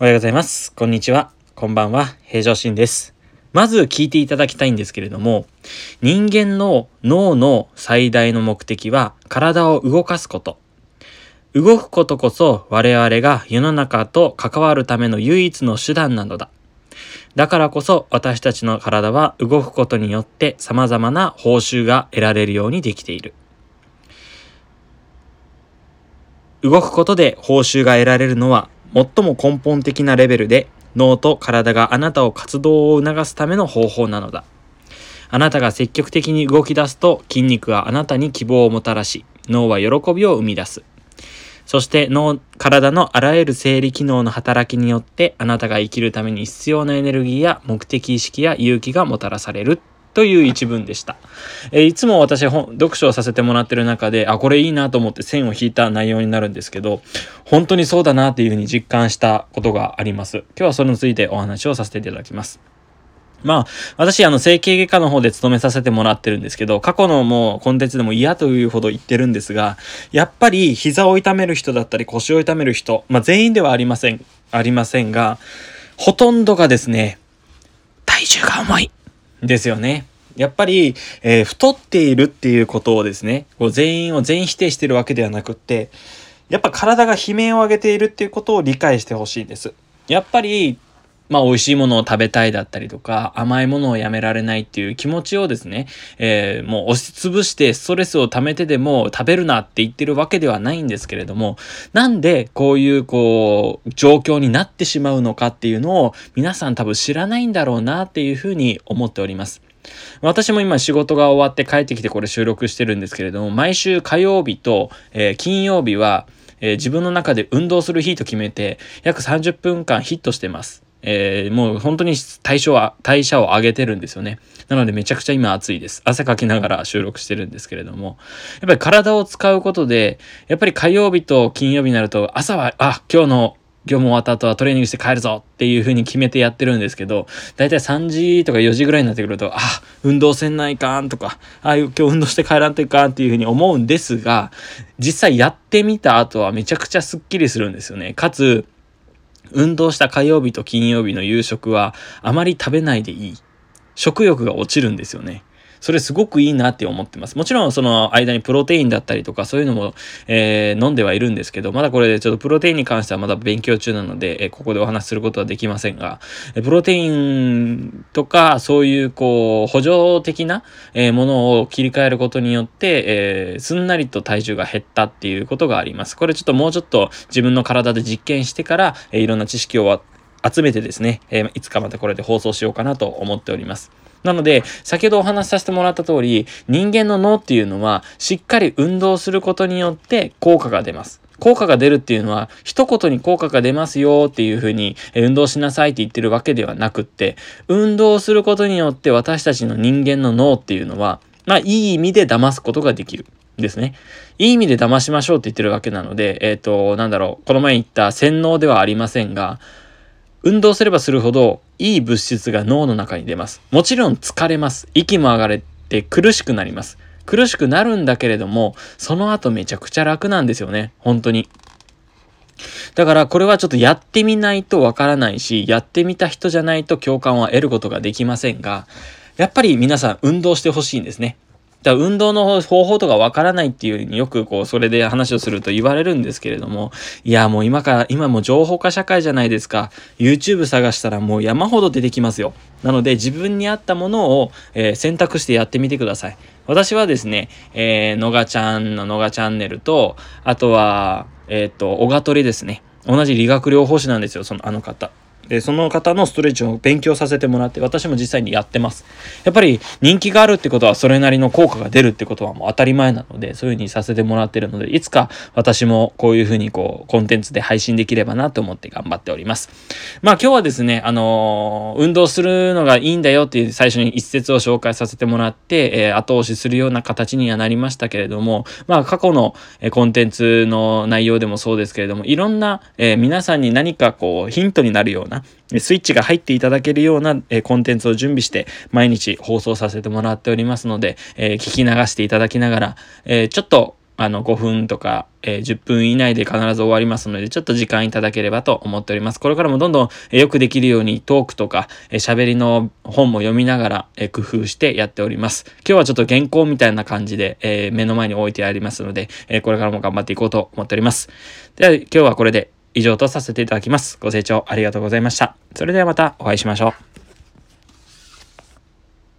おはようございます。こんにちは。こんばんは。平常心です。まず聞いていただきたいんですけれども、人間の脳の最大の目的は体を動かすこと。動くことこそ我々が世の中と関わるための唯一の手段なのだ。だからこそ私たちの体は動くことによって様々な報酬が得られるようにできている。動くことで報酬が得られるのは最も根本的なレベルで脳と体があなたを活動を促すための方法なのだ。あなたが積極的に動き出すと筋肉はあなたに希望をもたらし、脳は喜びを生み出す。そして脳、体のあらゆる生理機能の働きによってあなたが生きるために必要なエネルギーや目的意識や勇気がもたらされるという一文でした。えー、いつも私本、読書をさせてもらってる中で、あ、これいいなと思って線を引いた内容になるんですけど、本当にそうだなっていうふうに実感したことがあります。今日はそれについてお話をさせていただきます。まあ、私、あの、整形外科の方で勤めさせてもらってるんですけど、過去のもうコンテンツでも嫌というほど言ってるんですが、やっぱり膝を痛める人だったり腰を痛める人、まあ全員ではありません、ありませんが、ほとんどがですね、体重が重い。ですよね。やっぱり、えー、太っているっていうことをですね、こう全員を全否定してるわけではなくって、やっぱ体が悲鳴を上げているっていうことを理解してほしいんです。やっぱり、まあ美味しいものを食べたいだったりとか、甘いものをやめられないっていう気持ちをですね、えー、もう押しつぶしてストレスを溜めてでも食べるなって言ってるわけではないんですけれども、なんでこういうこう、状況になってしまうのかっていうのを皆さん多分知らないんだろうなっていうふうに思っております。私も今仕事が終わって帰ってきてこれ収録してるんですけれども、毎週火曜日と、えー、金曜日は、えー、自分の中で運動する日と決めて、約30分間ヒットしてます。えー、もう本当に代謝は、代謝を上げてるんですよね。なのでめちゃくちゃ今暑いです。汗かきながら収録してるんですけれども。やっぱり体を使うことで、やっぱり火曜日と金曜日になると朝は、あ、今日の業務終わった後はトレーニングして帰るぞっていう風に決めてやってるんですけど、だいたい3時とか4時ぐらいになってくると、あ、運動せんないかんとか、あ、今日運動して帰らんといかんっていう風に思うんですが、実際やってみた後はめちゃくちゃスッキリするんですよね。かつ、運動した火曜日と金曜日の夕食はあまり食べないでいい。食欲が落ちるんですよね。それすごくいいなって思ってます。もちろんその間にプロテインだったりとかそういうのも、えー、飲んではいるんですけど、まだこれでちょっとプロテインに関してはまだ勉強中なので、えー、ここでお話しすることはできませんが、プロテインとかそういうこう補助的な、え、ものを切り替えることによって、えー、すんなりと体重が減ったっていうことがあります。これちょっともうちょっと自分の体で実験してから、え、いろんな知識を集めてですね、えー、いつかまたこれで放送しようかなと思っております。なので、先ほどお話しさせてもらった通り、人間の脳っていうのは、しっかり運動することによって効果が出ます。効果が出るっていうのは、一言に効果が出ますよっていうふうに、運動しなさいって言ってるわけではなくって、運動することによって私たちの人間の脳っていうのは、まあ、いい意味で騙すことができる。ですね。いい意味で騙しましょうって言ってるわけなので、えっ、ー、と、なんだろう、この前言った洗脳ではありませんが、運動すればするほどいい物質が脳の中に出ます。もちろん疲れます。息も上がれて苦しくなります。苦しくなるんだけれども、その後めちゃくちゃ楽なんですよね。本当に。だからこれはちょっとやってみないとわからないし、やってみた人じゃないと共感は得ることができませんが、やっぱり皆さん運動してほしいんですね。だ運動の方法とかわからないっていうによくこう、それで話をすると言われるんですけれども、いや、もう今から、今も情報化社会じゃないですか。YouTube 探したらもう山ほど出てきますよ。なので自分に合ったものを、えー、選択してやってみてください。私はですね、えー、のがちゃんののがチャンネルと、あとは、えっ、ー、と、小が鳥ですね。同じ理学療法士なんですよ、その、あの方。で、その方のストレッチを勉強させてもらって、私も実際にやってます。やっぱり人気があるってことはそれなりの効果が出るってことはもう当たり前なので、そういう風にさせてもらってるので、いつか私もこういう風にこう、コンテンツで配信できればなと思って頑張っております。まあ今日はですね、あのー、運動するのがいいんだよっていう最初に一節を紹介させてもらって、えー、後押しするような形にはなりましたけれども、まあ過去のコンテンツの内容でもそうですけれども、いろんな、えー、皆さんに何かこう、ヒントになるような、スイッチが入っていただけるような、えコンテンツを準備して毎日放送させてもらっておりますので、え聞き流していただきながら、えちょっとあの、5分とか、え、10分以内で必ず終わりますので、ちょっと時間いただければと思っております。これからもどんどん、え、よくできるようにトークとか、え、喋りの本も読みながら、え、工夫してやっております。今日はちょっと原稿みたいな感じで、え、目の前に置いてありますので、え、これからも頑張っていこうと思っております。では、今日はこれで以上とさせていただきます。ご清聴ありがとうございました。それではまたお会いしましょう。